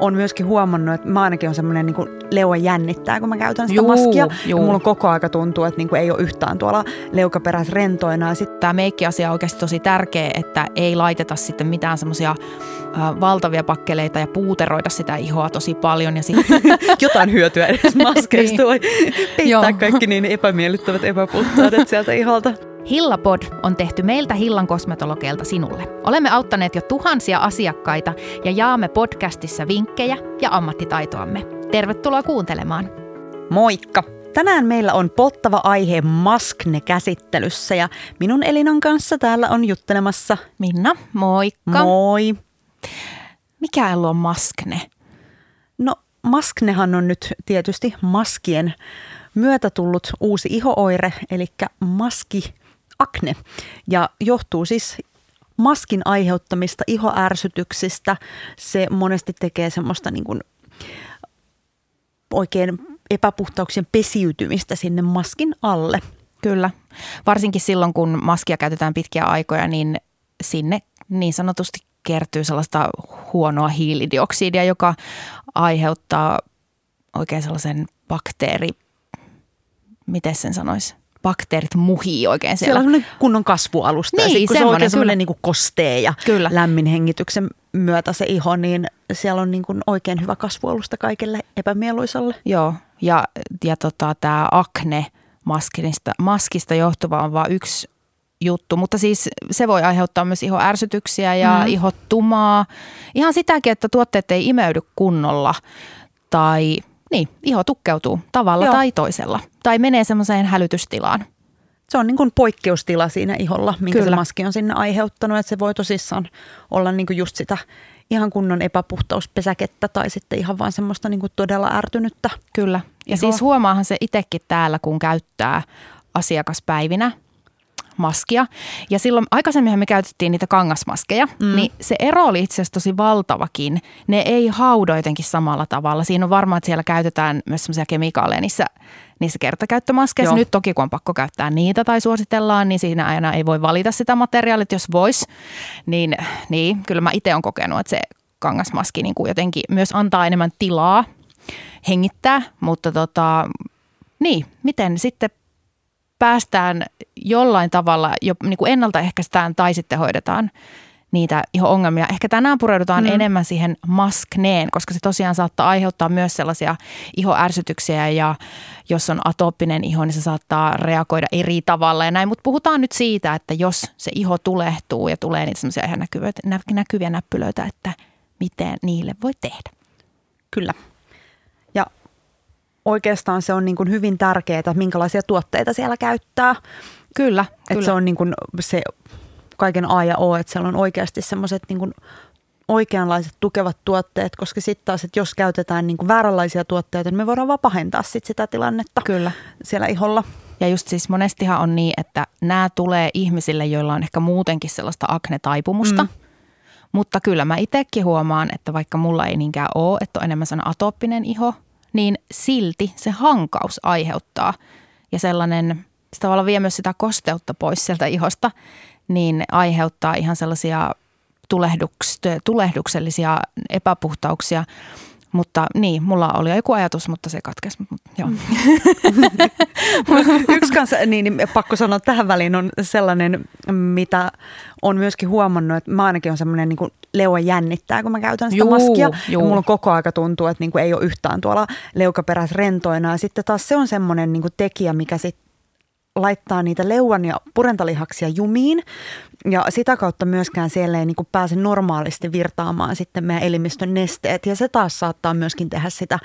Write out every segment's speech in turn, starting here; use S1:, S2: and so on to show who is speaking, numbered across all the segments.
S1: on myöskin huomannut, että mä ainakin on semmoinen niin leuä jännittää, kun mä käytän sitä
S2: Juu,
S1: maskia.
S2: juu.
S1: Mulla on koko aika tuntuu, että niin kuin ei ole yhtään tuolla leukaperäis rentoina. Ja sit,
S2: Tämä meikkiasia on oikeasti tosi tärkeä, että ei laiteta sitten mitään semmoisia valtavia pakkeleita ja puuteroida sitä ihoa tosi paljon. Ja sitten
S1: jotain hyötyä edes maskeista
S2: Niin.
S1: voi
S2: Joo.
S1: peittää kaikki niin epämiellyttävät epäpuhtaudet sieltä iholta.
S2: Hillapod on tehty meiltä Hillan kosmetologeilta sinulle. Olemme auttaneet jo tuhansia asiakkaita ja jaamme podcastissa vinkkejä ja ammattitaitoamme. Tervetuloa kuuntelemaan.
S1: Moikka! Tänään meillä on polttava aihe maskne käsittelyssä ja minun Elinan kanssa täällä on juttelemassa.
S2: Minna, moikka.
S1: Moi!
S2: Mikä on maskne?
S1: No masknehan on nyt tietysti maskien myötä tullut uusi ihooire, eli maskiakne. Ja johtuu siis maskin aiheuttamista ihoärsytyksistä. Se monesti tekee semmoista niin kuin oikein epäpuhtauksien pesiytymistä sinne maskin alle.
S2: Kyllä. Varsinkin silloin, kun maskia käytetään pitkiä aikoja, niin sinne niin sanotusti kertyy sellaista huonoa hiilidioksidia, joka aiheuttaa oikein sellaisen bakteeri, miten sen sanoisi, bakteerit muhii oikein
S1: Siellä
S2: siellä.
S1: on semmoinen kunnon kasvualusta. ja
S2: Niin,
S1: sit, kun se on
S2: semmoinen,
S1: oikein semmoinen niin kostee ja
S2: Kyllä.
S1: lämmin hengityksen myötä se iho, niin siellä on niin kuin oikein hyvä kasvualusta kaikelle epämieluisalle.
S2: Joo, ja, ja tota, tämä akne maskista, maskista johtuva on vain yksi juttu, mutta siis se voi aiheuttaa myös ihoärsytyksiä ja mm. ihottumaa. Ihan sitäkin, että tuotteet ei imeydy kunnolla tai niin, iho tukkeutuu tavalla
S1: Joo.
S2: tai toisella tai menee semmoiseen hälytystilaan.
S1: Se on niin kuin poikkeustila siinä iholla, minkä
S2: Kyllä.
S1: se maski on sinne aiheuttanut. Että se voi tosissaan olla niin kuin just sitä ihan kunnon epäpuhtauspesäkettä tai sitten ihan vaan semmoista niin kuin todella ärtynyttä.
S2: Kyllä. Ja
S1: Iho.
S2: siis huomaahan se itsekin täällä, kun käyttää asiakaspäivinä maskia. Ja silloin aikaisemminhan me käytettiin niitä kangasmaskeja, mm. niin se ero oli itse asiassa tosi valtavakin. Ne ei haudo jotenkin samalla tavalla. Siinä on varmaan, että siellä käytetään myös semmoisia kemikaaleja niissä, niissä kertakäyttömaskeissa.
S1: Joo.
S2: Nyt toki kun on pakko käyttää niitä tai suositellaan, niin siinä aina ei voi valita sitä materiaalia, jos vois. Niin, niin kyllä mä itse olen kokenut, että se kangasmaski niin kuin jotenkin myös antaa enemmän tilaa hengittää, mutta tota, niin, miten sitten päästään jollain tavalla, jo niin kuin ennaltaehkäistään tai sitten hoidetaan niitä iho-ongelmia. Ehkä tänään pureudutaan mm. enemmän siihen maskneen, koska se tosiaan saattaa aiheuttaa myös sellaisia ihoärsytyksiä ja jos on atooppinen iho, niin se saattaa reagoida eri tavalla ja näin. Mutta puhutaan nyt siitä, että jos se iho tulehtuu ja tulee niitä semmoisia ihan näkyviä, nä- näkyviä näppylöitä, että miten niille voi tehdä.
S1: Kyllä. Oikeastaan se on niin kuin hyvin tärkeää, että minkälaisia tuotteita siellä käyttää.
S2: Kyllä,
S1: Että
S2: kyllä.
S1: se on niin kuin se kaiken A ja O, että siellä on oikeasti semmoiset niin kuin oikeanlaiset tukevat tuotteet, koska sitten taas, että jos käytetään niin kuin vääränlaisia tuotteita, niin me voidaan vaan pahentaa sit sitä tilannetta
S2: Kyllä.
S1: siellä iholla.
S2: Ja just siis monestihan on niin, että nämä tulee ihmisille, joilla on ehkä muutenkin sellaista akne-taipumusta. Mm. Mutta kyllä mä itsekin huomaan, että vaikka mulla ei niinkään ole, että on enemmän sellainen atooppinen iho, niin silti se hankaus aiheuttaa. Ja sellainen, se tavallaan vie myös sitä kosteutta pois sieltä ihosta, niin aiheuttaa ihan sellaisia tulehduks, tulehduksellisia epäpuhtauksia. Mutta niin, mulla oli joku ajatus, mutta se katkesi. Joo.
S1: Yksi kanssa, niin, niin pakko sanoa tähän väliin on sellainen, mitä on myöskin huomannut, että mä ainakin on semmoinen niin leuan jännittää, kun mä käytän sitä
S2: Juu,
S1: maskia.
S2: juu.
S1: Mulla on koko aika tuntuu, että niin kuin ei ole yhtään tuolla leukaperäis rentoina. Ja sitten taas se on semmoinen niin kuin tekijä, mikä sitten laittaa niitä leuan ja purentalihaksia jumiin. Ja sitä kautta myöskään siellä ei niin kuin pääse normaalisti virtaamaan sitten meidän elimistön nesteet. Ja se taas saattaa myöskin tehdä sitä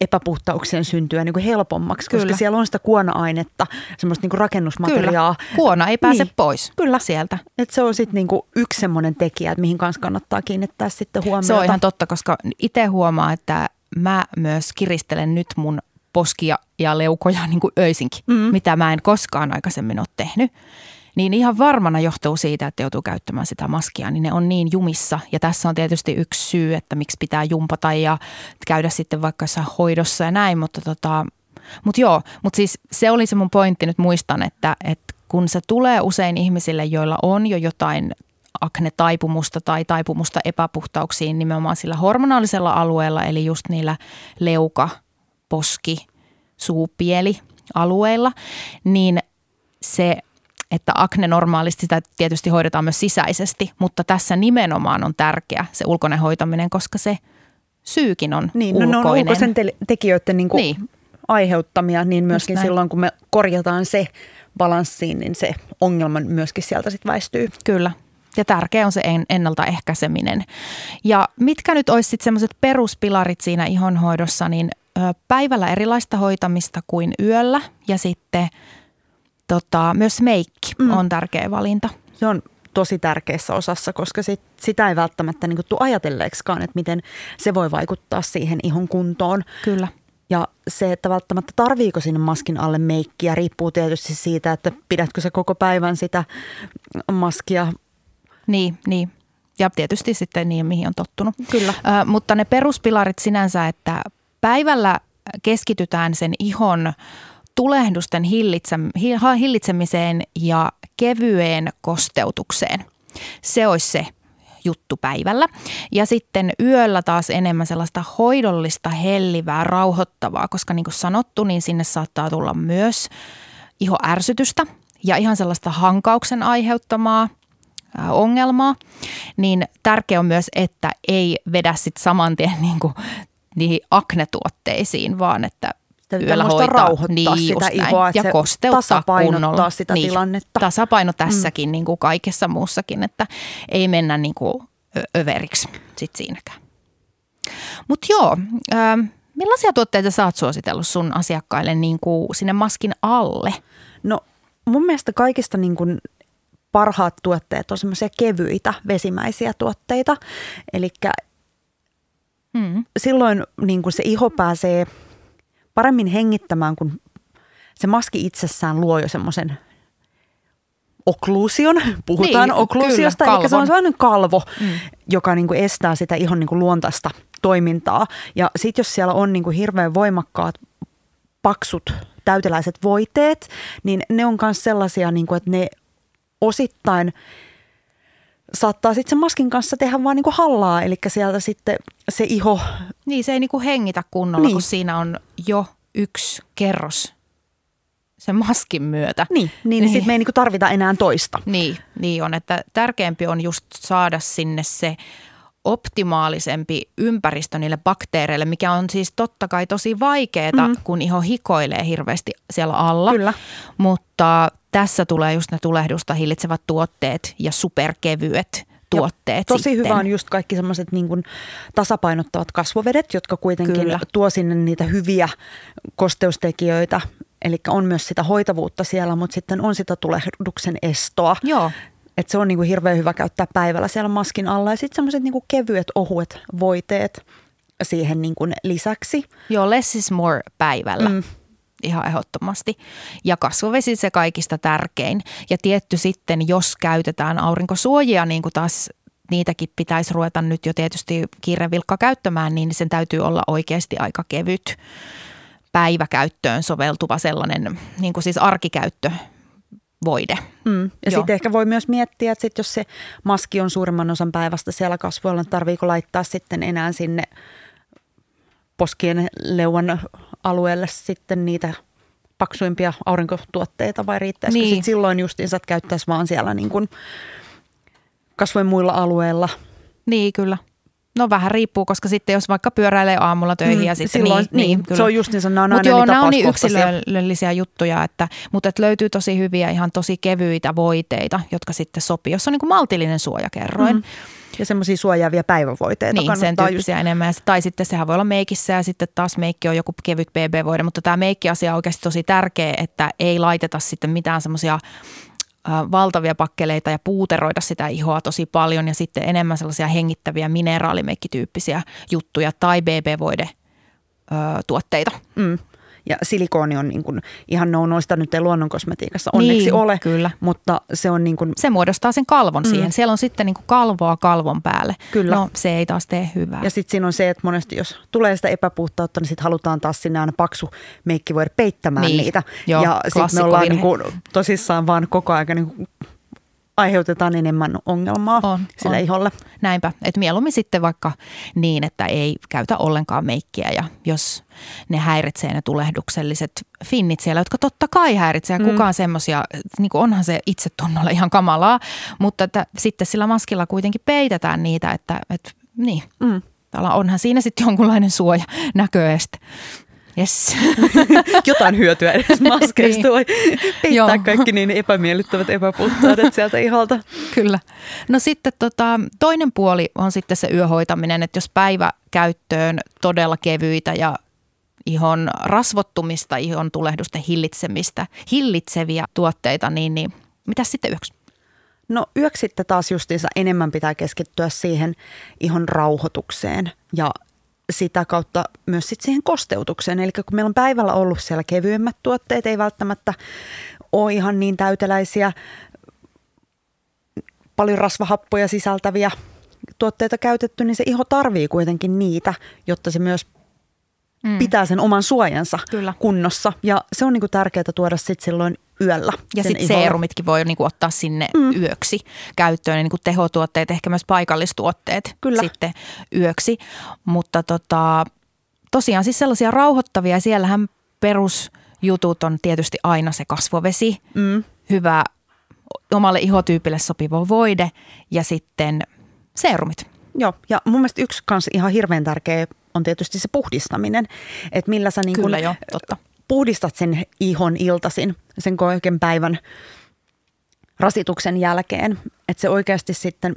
S1: epäpuhtauksien syntyä niin kuin helpommaksi, koska
S2: Kyllä.
S1: siellä on sitä kuona-ainetta, semmoista niin kuin rakennusmateriaa.
S2: Kyllä. Kuona ei pääse
S1: Niin.
S2: pois
S1: Kyllä.
S2: sieltä.
S1: Et se on sitten niinku yksi semmoinen tekijä, että mihin kanssa kannattaa kiinnittää sitten huomiota.
S2: Se on ihan totta, koska itse huomaa, että mä myös kiristelen nyt mun poskia ja leukoja niin kuin öisinkin, mm. mitä mä en koskaan aikaisemmin ole tehnyt. Niin ihan varmana johtuu siitä, että joutuu käyttämään sitä maskia, niin ne on niin jumissa. Ja tässä on tietysti yksi syy, että miksi pitää jumpata ja käydä sitten vaikka jossain hoidossa ja näin, mutta tota, mut joo, mutta siis se oli se mun pointti nyt muistan, että, että kun se tulee usein ihmisille, joilla on jo jotain akne-taipumusta tai taipumusta epäpuhtauksiin nimenomaan sillä hormonaalisella alueella, eli just niillä leuka, poski, suupieli alueilla, niin se että akne normaalisti sitä tietysti hoidetaan myös sisäisesti, mutta tässä nimenomaan on tärkeä se ulkoinen hoitaminen, koska se syykin on
S1: niin,
S2: ulkoinen.
S1: No, ne on ulkoisen te- tekijöiden niin niin. aiheuttamia, niin myöskin silloin kun me korjataan se balanssiin, niin se ongelma myöskin sieltä sitten väistyy.
S2: Kyllä. Ja tärkeä on se ennaltaehkäiseminen. Ja mitkä nyt olisi sitten semmoiset peruspilarit siinä ihonhoidossa, niin päivällä erilaista hoitamista kuin yöllä ja sitten tota, myös meikki mm. on tärkeä valinta.
S1: Se on tosi tärkeässä osassa, koska sit, sitä ei välttämättä niin tule ajatelleeksikaan, että miten se voi vaikuttaa siihen ihon kuntoon.
S2: Kyllä.
S1: Ja se, että välttämättä tarviiko sinne maskin alle meikkiä, riippuu tietysti siitä, että pidätkö se koko päivän sitä maskia.
S2: Niin, niin. Ja tietysti sitten niin, mihin on tottunut.
S1: Kyllä.
S2: Ö, mutta ne peruspilarit sinänsä, että päivällä keskitytään sen ihon tulehdusten hillitsemiseen ja kevyeen kosteutukseen. Se olisi se juttu päivällä. Ja sitten yöllä taas enemmän sellaista hoidollista, hellivää, rauhoittavaa, koska niin kuin sanottu, niin sinne saattaa tulla myös ihoärsytystä ja ihan sellaista hankauksen aiheuttamaa ongelmaa, niin tärkeää on myös, että ei vedä sitten saman tien niin kuin niihin aknetuotteisiin, vaan että yöllä hoitaa.
S1: rauhoittaa niin, sitä ihoa,
S2: ja kosteuttaa
S1: tasapainottaa
S2: kunnolla.
S1: sitä niin, tilannetta.
S2: Tasapaino tässäkin mm. niin kuin kaikessa muussakin, että ei mennä niin kuin överiksi sit siinäkään. Mutta joo, äh, millaisia tuotteita sä oot suositellut sun asiakkaille niin kuin sinne maskin alle?
S1: No mun mielestä kaikista niin kuin parhaat tuotteet on semmoisia kevyitä vesimäisiä tuotteita. Eli hmm. silloin niin kuin se iho pääsee paremmin hengittämään, kun se maski itsessään luo jo semmoisen okkluusion, puhutaan niin, okkluusiosta, kyllä, eli se on sellainen kalvo, mm. joka niin kuin estää sitä ihon niin kuin luontaista toimintaa. Ja sitten jos siellä on niin kuin hirveän voimakkaat, paksut, täyteläiset voiteet, niin ne on myös sellaisia, niin kuin, että ne osittain saattaa sitten sen maskin kanssa tehdä vaan niin kuin hallaa, eli sieltä sitten se iho...
S2: Niin, se ei niin kuin hengitä kunnolla, niin. kun siinä on jo yksi kerros sen maskin myötä.
S1: Niin, niin, niin. sitten me ei niin tarvita enää toista.
S2: Niin, niin on, että tärkeämpi on just saada sinne se optimaalisempi ympäristö niille bakteereille, mikä on siis totta kai tosi vaikeaa, mm-hmm. kun iho hikoilee hirveästi siellä alla.
S1: Kyllä.
S2: Mutta tässä tulee just ne tulehdusta hillitsevät tuotteet ja superkevyet tuotteet. Ja
S1: tosi
S2: sitten.
S1: hyvä on just kaikki semmoiset niin tasapainottavat kasvovedet, jotka kuitenkin Kyllä. tuo sinne niitä hyviä kosteustekijöitä. Eli on myös sitä hoitavuutta siellä, mutta sitten on sitä tulehduksen estoa.
S2: Joo.
S1: Et se on niin kuin hirveän hyvä käyttää päivällä siellä maskin alla. Ja sitten semmoiset niin kevyet, ohuet voiteet siihen niin kuin lisäksi.
S2: Joo, less is more päivällä. Mm ihan ehdottomasti. Ja kasvovesi se kaikista tärkein. Ja tietty sitten, jos käytetään aurinkosuojia, niin kuin taas niitäkin pitäisi ruveta nyt jo tietysti kiirevilkka käyttämään, niin sen täytyy olla oikeasti aika kevyt päiväkäyttöön soveltuva sellainen niin kuin siis arkikäyttö voide.
S1: Mm. Ja sitten ehkä voi myös miettiä, että sit jos se maski on suurimman osan päivästä siellä kasvoilla, niin tarviiko laittaa sitten enää sinne poskien leuan alueelle sitten niitä paksuimpia aurinkotuotteita vai riittäisikö niin. sit silloin justiinsa, että käyttäisi vaan siellä niin kuin kasvojen muilla alueilla?
S2: Niin, kyllä. No vähän riippuu, koska sitten jos vaikka pyöräilee aamulla töihin mm, ja sitten
S1: silloin, niin, niin,
S2: niin
S1: se on just niin, nämä on
S2: Mut joo, nämä on niin yksilöllisiä juttuja, että, mutta että löytyy tosi hyviä, ihan tosi kevyitä voiteita, jotka sitten sopii, jos on niin kuin maltillinen suojakerroin. Mm.
S1: Ja semmoisia suojaavia päivävoiteita
S2: Niin, sen tyyppisiä just... enemmän. Tai sitten sehän voi olla meikissä ja sitten taas meikki on joku kevyt BB-voide, mutta tämä meikki-asia on oikeasti tosi tärkeä, että ei laiteta sitten mitään semmoisia valtavia pakkeleita ja puuteroida sitä ihoa tosi paljon ja sitten enemmän sellaisia hengittäviä mineraalimeikkityyppisiä juttuja tai BB-voide tuotteita.
S1: Mm. Ja silikooni on niin kuin ihan no noista nyt ei luonnonkosmetiikassa onneksi niin, ole,
S2: kyllä.
S1: mutta se on niin kuin...
S2: Se muodostaa sen kalvon mm. siihen. Siellä on sitten niin kuin kalvoa kalvon päälle.
S1: Kyllä.
S2: No se ei taas tee hyvää.
S1: Ja sitten siinä on se, että monesti jos tulee sitä epäpuhtautta, niin sitten halutaan taas sinne aina paksu meikki voida peittämään niin. niitä.
S2: Joo,
S1: ja sitten me ollaan niin kuin tosissaan vaan koko ajan niin kuin aiheutetaan enemmän ongelmaa
S2: On,
S1: sille
S2: on.
S1: iholle.
S2: Näinpä, että mieluummin sitten vaikka niin, että ei käytä ollenkaan meikkiä ja jos ne häiritsee ne tulehdukselliset finnit siellä, jotka totta kai häiritsee
S1: Mm.
S2: kukaan semmoisia, niin kuin onhan se itsetunnolla ihan kamalaa, mutta että sitten sillä maskilla kuitenkin peitetään niitä, että, että niin,
S1: Mm.
S2: onhan siinä sitten jonkunlainen suoja näköeste. Yes.
S1: Jotain hyötyä edes maskeista
S2: Niin.
S1: voi peittää
S2: Joo.
S1: kaikki niin epämiellyttävät epäpuhtaudet sieltä iholta.
S2: Kyllä. No sitten tota, toinen puoli on sitten se yöhoitaminen, että jos päiväkäyttöön todella kevyitä ja ihon rasvottumista, ihon tulehdusten hillitsemistä, hillitseviä tuotteita, niin, niin mitä sitten yöksi?
S1: No yöksi sitten taas justiinsa enemmän pitää keskittyä siihen ihon rauhoitukseen ja sitä kautta myös sit siihen kosteutukseen. Eli kun meillä on päivällä ollut siellä kevyemmät tuotteet, ei välttämättä ole ihan niin täyteläisiä, paljon rasvahappoja sisältäviä tuotteita käytetty, niin se iho tarvii kuitenkin niitä, jotta se myös
S2: Mm.
S1: pitää sen oman suojansa
S2: Kyllä.
S1: kunnossa. Ja se on niinku tärkeää tuoda sitten silloin yöllä.
S2: Ja sitten seerumitkin voi niinku ottaa sinne mm. yöksi käyttöön, niinku tehotuotteet, ehkä myös paikallistuotteet
S1: Kyllä.
S2: sitten yöksi. Mutta tota, tosiaan siis sellaisia rauhoittavia, siellähän perusjutut on tietysti aina se kasvovesi,
S1: Mm.
S2: hyvä omalle ihotyypille sopiva voide ja sitten seerumit.
S1: Joo, ja mun mielestä yksi kans ihan hirveän tärkeä on tietysti se puhdistaminen. Että millä sä niin kun
S2: Kyllä jo, totta.
S1: puhdistat sen ihon iltasin, sen kaiken päivän rasituksen jälkeen. Että se oikeasti sitten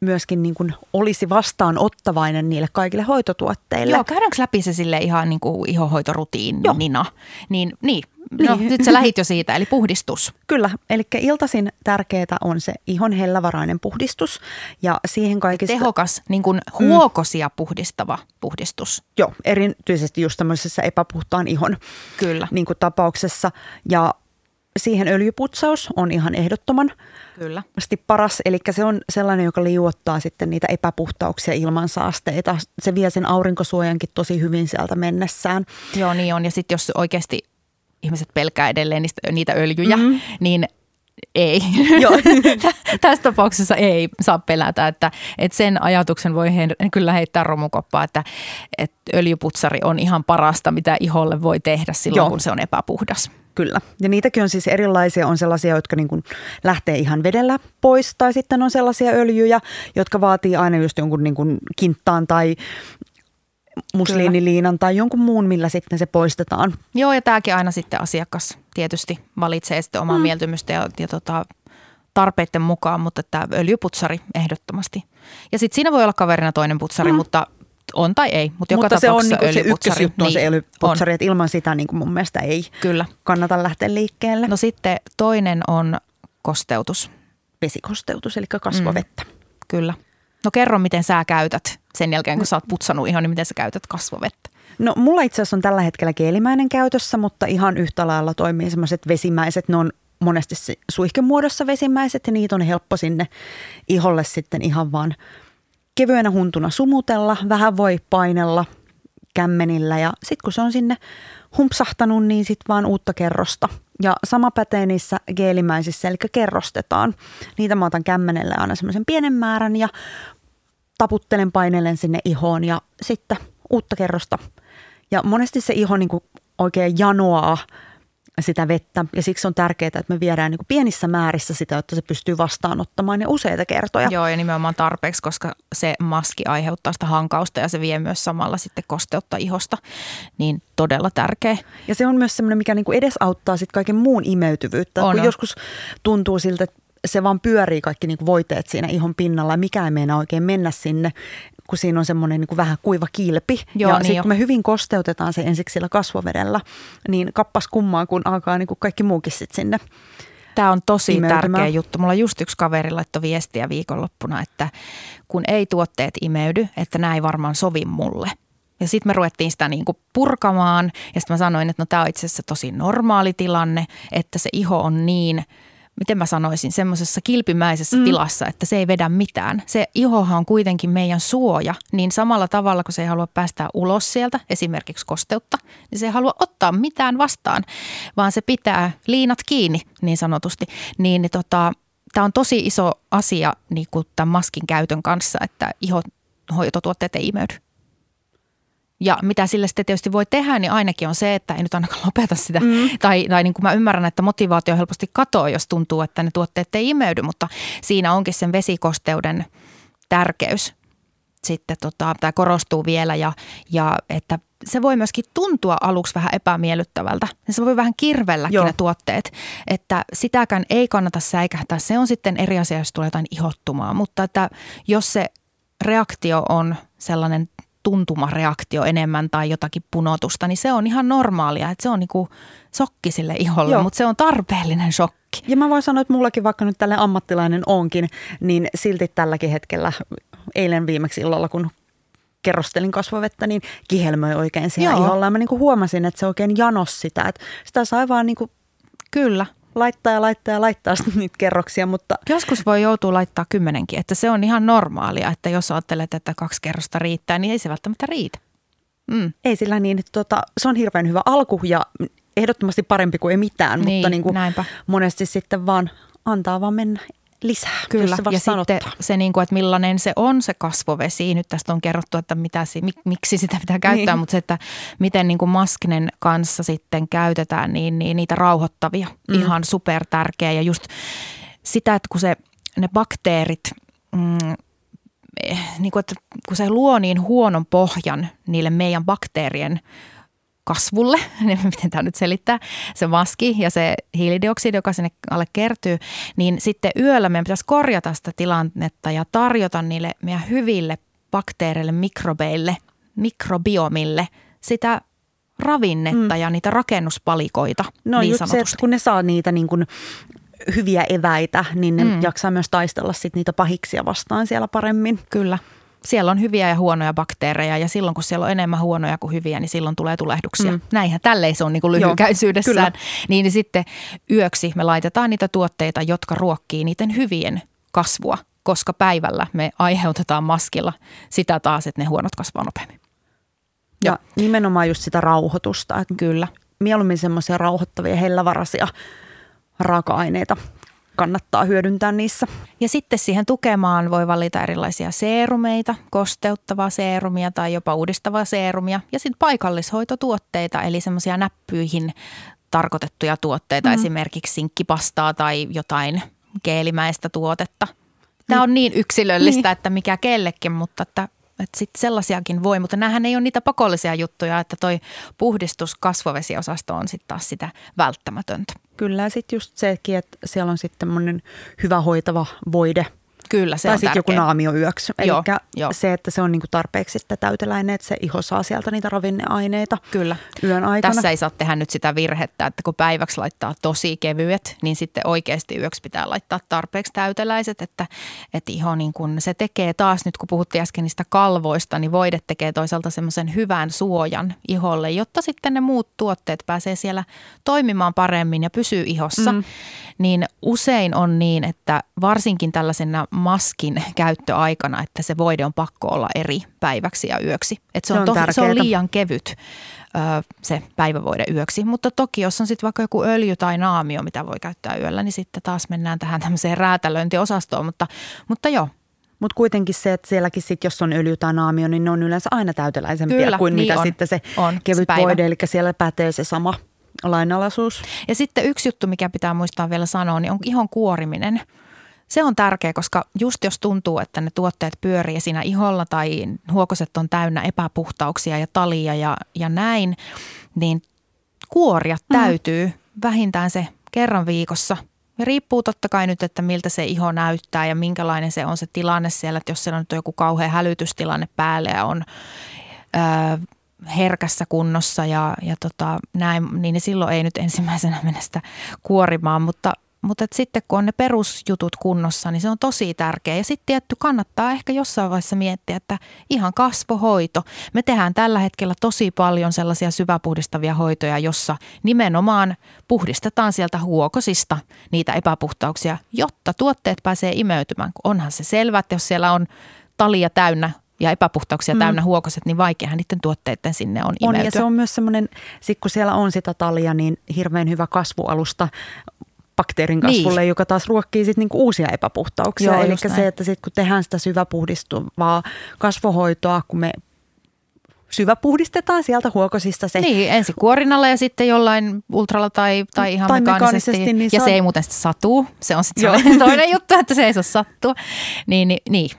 S1: myöskin niin kun olisi vastaanottavainen niille kaikille hoitotuotteille.
S2: Joo, käydäänkö läpi se sille ihan niin kuin ihohoitorutiinina? Niin, niin. No,
S1: Niin.
S2: nyt sä lähit jo siitä, eli puhdistus.
S1: Kyllä, eli iltaisin tärkeää on se ihon hellävarainen puhdistus ja siihen kaikista...
S2: Tehokas, niin kuin huokosia puhdistava puhdistus.
S1: Joo, erityisesti just tämmöisessä epäpuhtaan ihon
S2: Kyllä.
S1: niin kuin tapauksessa. Ja siihen öljyputsaus on ihan ehdottoman
S2: Kyllä.
S1: paras, eli se on sellainen, joka liuottaa sitten niitä epäpuhtauksia ilman saasteita. Se vie sen aurinkosuojankin tosi hyvin sieltä mennessään.
S2: Joo, niin on. Ja sitten jos oikeasti ihmiset pelkää edelleen niistä, niitä öljyjä, mm-hmm. niin ei.
S1: Joo.
S2: Tässä tapauksessa ei saa pelätä, että, että sen ajatuksen voi he, kyllä heittää romukoppaa, että, että öljyputsari on ihan parasta, mitä iholle voi tehdä silloin,
S1: Joo.
S2: kun se on epäpuhdas.
S1: Kyllä. Ja niitäkin on siis erilaisia. On sellaisia, jotka niin kuin lähtee ihan vedellä pois tai sitten on sellaisia öljyjä, jotka vaatii aina just jonkun niin kuin kinttaan tai musliiniliinan tai jonkun muun, millä sitten se poistetaan.
S2: Joo, ja tämäkin aina sitten asiakas tietysti valitsee sitten omaa mm. mieltymystä ja, ja tota, tarpeiden mukaan, mutta tämä öljyputsari ehdottomasti. Ja sitten siinä voi olla kaverina toinen putsari, mm. mutta on tai ei, mutta joka
S1: Mutta se on niin kuin se ykkösjuttu on se
S2: Niin,
S1: öljyputsari, että ilman sitä niin kuin mun mielestä ei.
S2: Kyllä.
S1: kannata lähteä liikkeelle.
S2: No sitten toinen on kosteutus,
S1: Vesikosteutus, eli kasvovettä.
S2: kyllä. No kerro, miten sä käytät sen jälkeen, kun sä oot putsannut ihan, niin miten sä käytät kasvovettä?
S1: No mulla itse asiassa on tällä hetkellä geelimäinen käytössä, mutta ihan yhtä lailla toimii semmoiset vesimäiset. Ne on monesti suihkemuodossa vesimäiset ja niitä on helppo sinne iholle sitten ihan vaan kevyenä huntuna sumutella. Vähän voi painella kämmenillä ja sitten kun se on sinne humpsahtanut, niin sitten vaan uutta kerrosta. Ja sama pätee niissä geelimäisissä, eli kerrostetaan. Niitä mä otan kämmenelle aina semmoisen pienen määrän ja taputtelen, painelen sinne ihoon ja sitten uutta kerrosta. Ja monesti se iho niin kuin oikein janoaa sitä vettä ja siksi on tärkeää, että me viedään niin pienissä määrissä sitä, että se pystyy vastaanottamaan ne useita kertoja.
S2: Joo, ja nimenomaan tarpeeksi, koska se maski aiheuttaa sitä hankausta ja se vie myös samalla sitten kosteutta ihosta. Niin todella tärkeä.
S1: Ja se on myös semmoinen, mikä niin edesauttaa sit kaiken muun imeytyvyyttä.
S2: On,
S1: kun
S2: on.
S1: joskus tuntuu siltä, että se vaan pyörii kaikki niin voiteet siinä ihon pinnalla ja mikä ei meinaa oikein mennä sinne, kun siinä on semmoinen niin kuin vähän kuiva kilpi.
S2: Joo,
S1: ja
S2: niin
S1: sitten kun me hyvin kosteutetaan se ensiksi sillä kasvovedellä, niin kappas kummaa, kun alkaa niin kuin kaikki muukin sit sinne.
S2: Tämä on tosi tärkeä juttu. Mulla just yksi kaveri laittoi viestiä viikonloppuna, että kun ei tuotteet imeydy, että nämä ei varmaan sovi mulle. Ja sitten me ruvettiin sitä niin kuin purkamaan ja sitten mä sanoin, että no tämä on itse asiassa tosi normaali tilanne, että se iho on niin, miten mä sanoisin, semmoisessa kilpimäisessä mm. tilassa, että se ei vedä mitään. Se ihohan on kuitenkin meidän suoja, niin samalla tavalla kun se ei halua päästää ulos sieltä, esimerkiksi kosteutta, niin se ei halua ottaa mitään vastaan, vaan se pitää liinat kiinni niin sanotusti. Niin, niin tota, tämä on tosi iso asia niin kuin tämän maskin käytön kanssa, että ihohoitotuotteet ei imeydy. Ja mitä sille sitten tietysti voi tehdä, niin ainakin on se, että ei nyt ainakaan lopeta sitä. Mm. Tai, tai niin kuin mä ymmärrän, että motivaatio helposti katoaa, jos tuntuu, että ne tuotteet ei imeydy, mutta siinä onkin sen vesikosteuden tärkeys sitten tota, tämä korostuu vielä ja, ja että se voi myöskin tuntua aluksi vähän epämiellyttävältä. Se voi vähän kirvelläkin Joo. ne tuotteet, että sitäkään ei kannata säikähtää. Se on sitten eri asia, jos tulee jotain ihottumaa, mutta että jos se reaktio on sellainen tuntumareaktio enemmän tai jotakin punotusta, niin se on ihan normaalia. Että se on niinku sokki sille iholle, Joo. mutta se on tarpeellinen shokki.
S1: Ja mä voin sanoa, että mullakin vaikka nyt tälle ammattilainen onkin, niin silti tälläkin hetkellä, eilen viimeksi illalla, kun kerrostelin kasvovettä, niin kihelmöi oikein siellä Joo. iholla. Ja mä niinku huomasin, että se oikein janos sitä, että sitä sai vaan niinku
S2: Kyllä
S1: laittaa ja laittaa ja laittaa niitä kerroksia, mutta...
S2: Joskus voi joutua laittaa kymmenenkin, että se on ihan normaalia, että jos ajattelet, että kaksi kerrosta riittää, niin ei se välttämättä riitä.
S1: Mm. Ei sillä niin, että tota, se on hirveän hyvä alku ja ehdottomasti parempi kuin ei mitään, niin, mutta niin kuin monesti sitten vaan antaa vaan mennä lisää.
S2: Kyllä, ja sanottaa. sitten se, niin kuin, että millainen se on se kasvovesi. Nyt tästä on kerrottu, että mitä, miksi sitä pitää käyttää, niin. mutta se, että miten niin kuin maskinen kanssa sitten käytetään, niin, niin niitä rauhoittavia. Mm. Ihan super tärkeä ja just sitä, että kun se, ne bakteerit, mm, eh, niin kuin, että kun se luo niin huonon pohjan niille meidän bakteerien – kasvulle, niin miten tämä nyt selittää, se maski ja se hiilidioksidi, joka sinne alle kertyy, niin sitten yöllä meidän pitäisi korjata sitä tilannetta ja tarjota niille meidän hyville bakteereille, mikrobeille, mikrobiomille sitä ravinnetta mm. ja niitä rakennuspalikoita
S1: no, niin se, että kun ne saa niitä niin kuin hyviä eväitä, niin ne mm. jaksaa myös taistella sit niitä pahiksia vastaan siellä paremmin.
S2: Kyllä siellä on hyviä ja huonoja bakteereja ja silloin kun siellä on enemmän huonoja kuin hyviä, niin silloin tulee tulehduksia. Mm. Näinhän tälleen se on niin kuin lyhykäisyydessään. Joo, niin, niin sitten yöksi me laitetaan niitä tuotteita, jotka ruokkii niiden hyvien kasvua, koska päivällä me aiheutetaan maskilla sitä taas, että ne huonot kasvaa nopeammin.
S1: Ja Joo. nimenomaan just sitä rauhoitusta. Että
S2: Kyllä.
S1: Mieluummin semmoisia rauhoittavia, hellävarasia raaka-aineita kannattaa hyödyntää niissä.
S2: Ja sitten siihen tukemaan voi valita erilaisia seerumeita, kosteuttavaa seerumia tai jopa uudistavaa seerumia ja sitten paikallishoitotuotteita eli semmoisia näppyihin tarkoitettuja tuotteita, mm. esimerkiksi sinkkipastaa tai jotain keelimäistä tuotetta. Tämä on niin yksilöllistä, niin. että mikä kellekin, mutta että että sit sellaisiakin voi, mutta näähän ei ole niitä pakollisia juttuja, että toi puhdistus kasvovesiosasto on sitten taas sitä välttämätöntä.
S1: Kyllä, sitten just sekin, että siellä on sitten hyvä hoitava voide –
S2: Kyllä, se
S1: tai sitten joku naamioyöksi. Eli se, että se on niinku tarpeeksi sitten täyteläinen, että se iho saa sieltä niitä ravinneaineita
S2: Kyllä.
S1: yön aikana.
S2: Tässä ei saa tehdä nyt sitä virhettä, että kun päiväksi laittaa tosi kevyet, niin sitten oikeasti yöksi pitää laittaa tarpeeksi täyteläiset, että, että iho niin kun, se tekee taas nyt, kun puhuttiin äsken niistä kalvoista, niin voide tekee toisaalta semmoisen hyvän suojan iholle, jotta sitten ne muut tuotteet pääsee siellä toimimaan paremmin ja pysyy ihossa. Mm. Niin usein on niin, että varsinkin tällaisena maskin käyttöaikana, että se voide on pakko olla eri päiväksi ja yöksi. Että se, on, se, on se on liian kevyt ö, se päivävoide yöksi. Mutta toki jos on sitten vaikka joku öljy tai naamio, mitä voi käyttää yöllä, niin sitten taas mennään tähän tämmöiseen räätälöintiosastoon. Mutta, mutta joo,
S1: mutta kuitenkin se, että sielläkin sit, jos on öljy tai naamio, niin ne on yleensä aina täyteläisempiä Kyllä, kuin niin mitä on. sitten se on, kevyt se voide. Eli siellä pätee se sama lainalaisuus.
S2: Ja sitten yksi juttu, mikä pitää muistaa vielä sanoa, niin on ihon kuoriminen – se on tärkeä, koska just jos tuntuu, että ne tuotteet pyörii siinä iholla tai huokoset on täynnä epäpuhtauksia ja talia ja, ja näin, niin kuoria mm. täytyy vähintään se kerran viikossa. Ja riippuu totta kai nyt, että miltä se iho näyttää ja minkälainen se on se tilanne siellä. Että jos siellä on joku kauhean hälytystilanne päälle ja on öö, herkässä kunnossa ja, ja tota, näin, niin silloin ei nyt ensimmäisenä mennä sitä kuorimaan, mutta mutta sitten kun on ne perusjutut kunnossa, niin se on tosi tärkeä. Ja sitten tietty kannattaa ehkä jossain vaiheessa miettiä, että ihan kasvohoito. Me tehdään tällä hetkellä tosi paljon sellaisia syväpuhdistavia hoitoja, jossa nimenomaan puhdistetaan sieltä huokosista niitä epäpuhtauksia, jotta tuotteet pääsee imeytymään. Onhan se selvä, että jos siellä on talia täynnä ja epäpuhtauksia mm. täynnä huokoset, niin vaikeahan niiden tuotteiden sinne on imeytyä.
S1: On ja se on myös semmoinen, kun siellä on sitä talia, niin hirveän hyvä kasvualusta bakteerin kasvulle, niin. joka taas ruokkii sitten niinku uusia epäpuhtauksia. Eli se, että sit kun tehdään sitä syväpuhdistuvaa kasvohoitoa, kun me syväpuhdistetaan sieltä huokosista se.
S2: Niin, ensin kuorinalla ja sitten jollain ultralla tai, tai ihan tai mekaanisesti. mekaanisesti niin ja saa... se ei muuten sitten satuu. Se on sitten toinen juttu, että se ei saa sattua. Niin, niin, niin.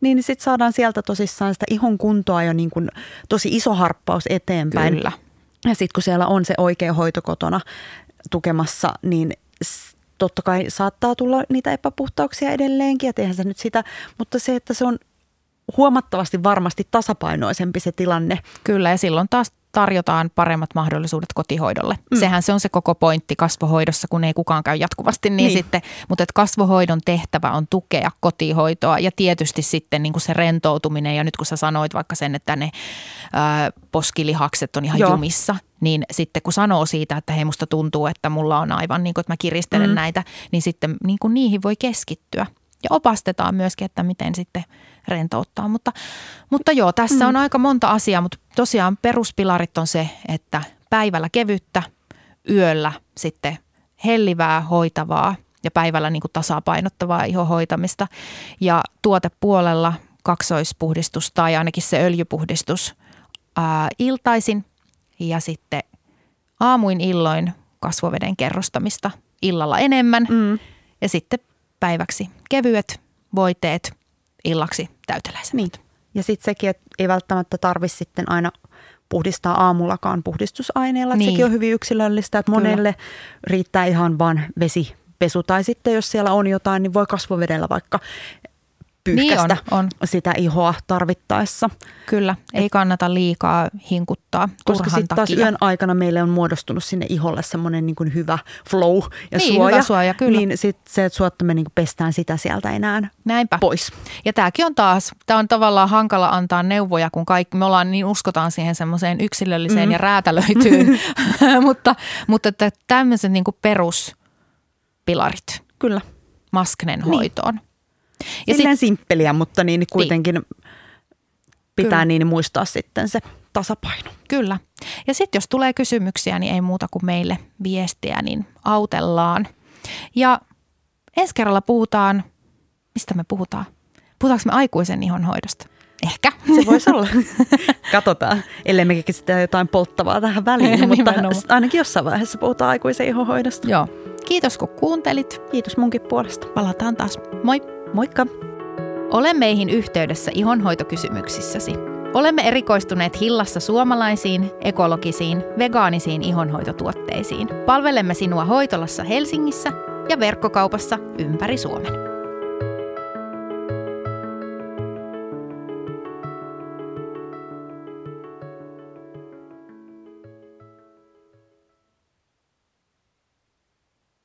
S1: Niin, niin sitten saadaan sieltä tosissaan sitä ihon kuntoa jo niin kuin tosi iso harppaus eteenpäin.
S2: Kyllä.
S1: Ja sitten kun siellä on se oikea hoito kotona tukemassa, niin totta kai saattaa tulla niitä epäpuhtauksia edelleenkin, ja tehdään se nyt sitä, mutta se, että se on huomattavasti varmasti tasapainoisempi se tilanne.
S2: Kyllä, ja silloin taas tarjotaan paremmat mahdollisuudet kotihoidolle. Mm. Sehän se on se koko pointti kasvohoidossa, kun ei kukaan käy jatkuvasti niin, niin. sitten. Mutta että kasvohoidon tehtävä on tukea kotihoitoa ja tietysti sitten niin kuin se rentoutuminen. Ja nyt kun sä sanoit vaikka sen, että ne ää, poskilihakset on ihan Joo. jumissa, niin sitten kun sanoo siitä, että hei musta tuntuu, että mulla on aivan niin kuin, että mä kiristelen mm. näitä, niin sitten niin kuin niihin voi keskittyä. Ja opastetaan myöskin, että miten sitten rentouttaa. Mutta, mutta joo, tässä mm. on aika monta asiaa, mutta tosiaan peruspilarit on se, että päivällä kevyttä, yöllä sitten hellivää, hoitavaa ja päivällä niin kuin tasapainottavaa ihohoitamista. Ja tuotepuolella kaksoispuhdistus tai ainakin se öljypuhdistus ää, iltaisin ja sitten aamuin illoin kasvoveden kerrostamista illalla enemmän mm. ja sitten päiväksi kevyet voiteet, illaksi täyteläiset.
S1: Niin. Ja sitten sekin, että ei välttämättä tarvitse sitten aina puhdistaa aamullakaan puhdistusaineella. Niin. Sekin on hyvin yksilöllistä, että monelle Kyllä. riittää ihan vain vesipesu. Tai sitten jos siellä on jotain, niin voi kasvovedellä vaikka pyyhkästä niin on, on. sitä ihoa tarvittaessa.
S2: Kyllä, ei kannata liikaa hinkuttaa
S1: Koska sitten taas yön aikana meille on muodostunut sinne iholle semmoinen niin hyvä flow ja niin, suoja. Hyvä suoja kyllä. Niin sitten se, että suotta me niin pestään sitä sieltä enää Näinpä. pois.
S2: Ja tämäkin on taas, tämä on tavallaan hankala antaa neuvoja, kun kaikki, me ollaan niin uskotaan siihen semmoiseen yksilölliseen mm. ja räätälöityyn, mutta, mutta että tämmöiset niin peruspilarit.
S1: Kyllä.
S2: Masknen niin. hoitoon.
S1: Ja Silleen sit, simppeliä, mutta niin kuitenkin niin. pitää Kyllä. niin muistaa sitten se tasapaino.
S2: Kyllä. Ja sitten jos tulee kysymyksiä, niin ei muuta kuin meille viestiä, niin autellaan. Ja ensi kerralla puhutaan, mistä me puhutaan? Puhutaanko me aikuisen ihonhoidosta? Ehkä.
S1: Se voisi olla. Katsotaan, ellei me sitä jotain polttavaa tähän väliin, mutta ainakin jossain vaiheessa puhutaan aikuisen ihonhoidosta.
S2: Joo. Kiitos kun kuuntelit.
S1: Kiitos munkin puolesta.
S2: Palataan taas. Moi!
S1: Moikka!
S2: Ole meihin yhteydessä ihonhoitokysymyksissäsi. Olemme erikoistuneet Hillassa suomalaisiin, ekologisiin, vegaanisiin ihonhoitotuotteisiin. Palvelemme sinua hoitolassa Helsingissä ja verkkokaupassa ympäri Suomen.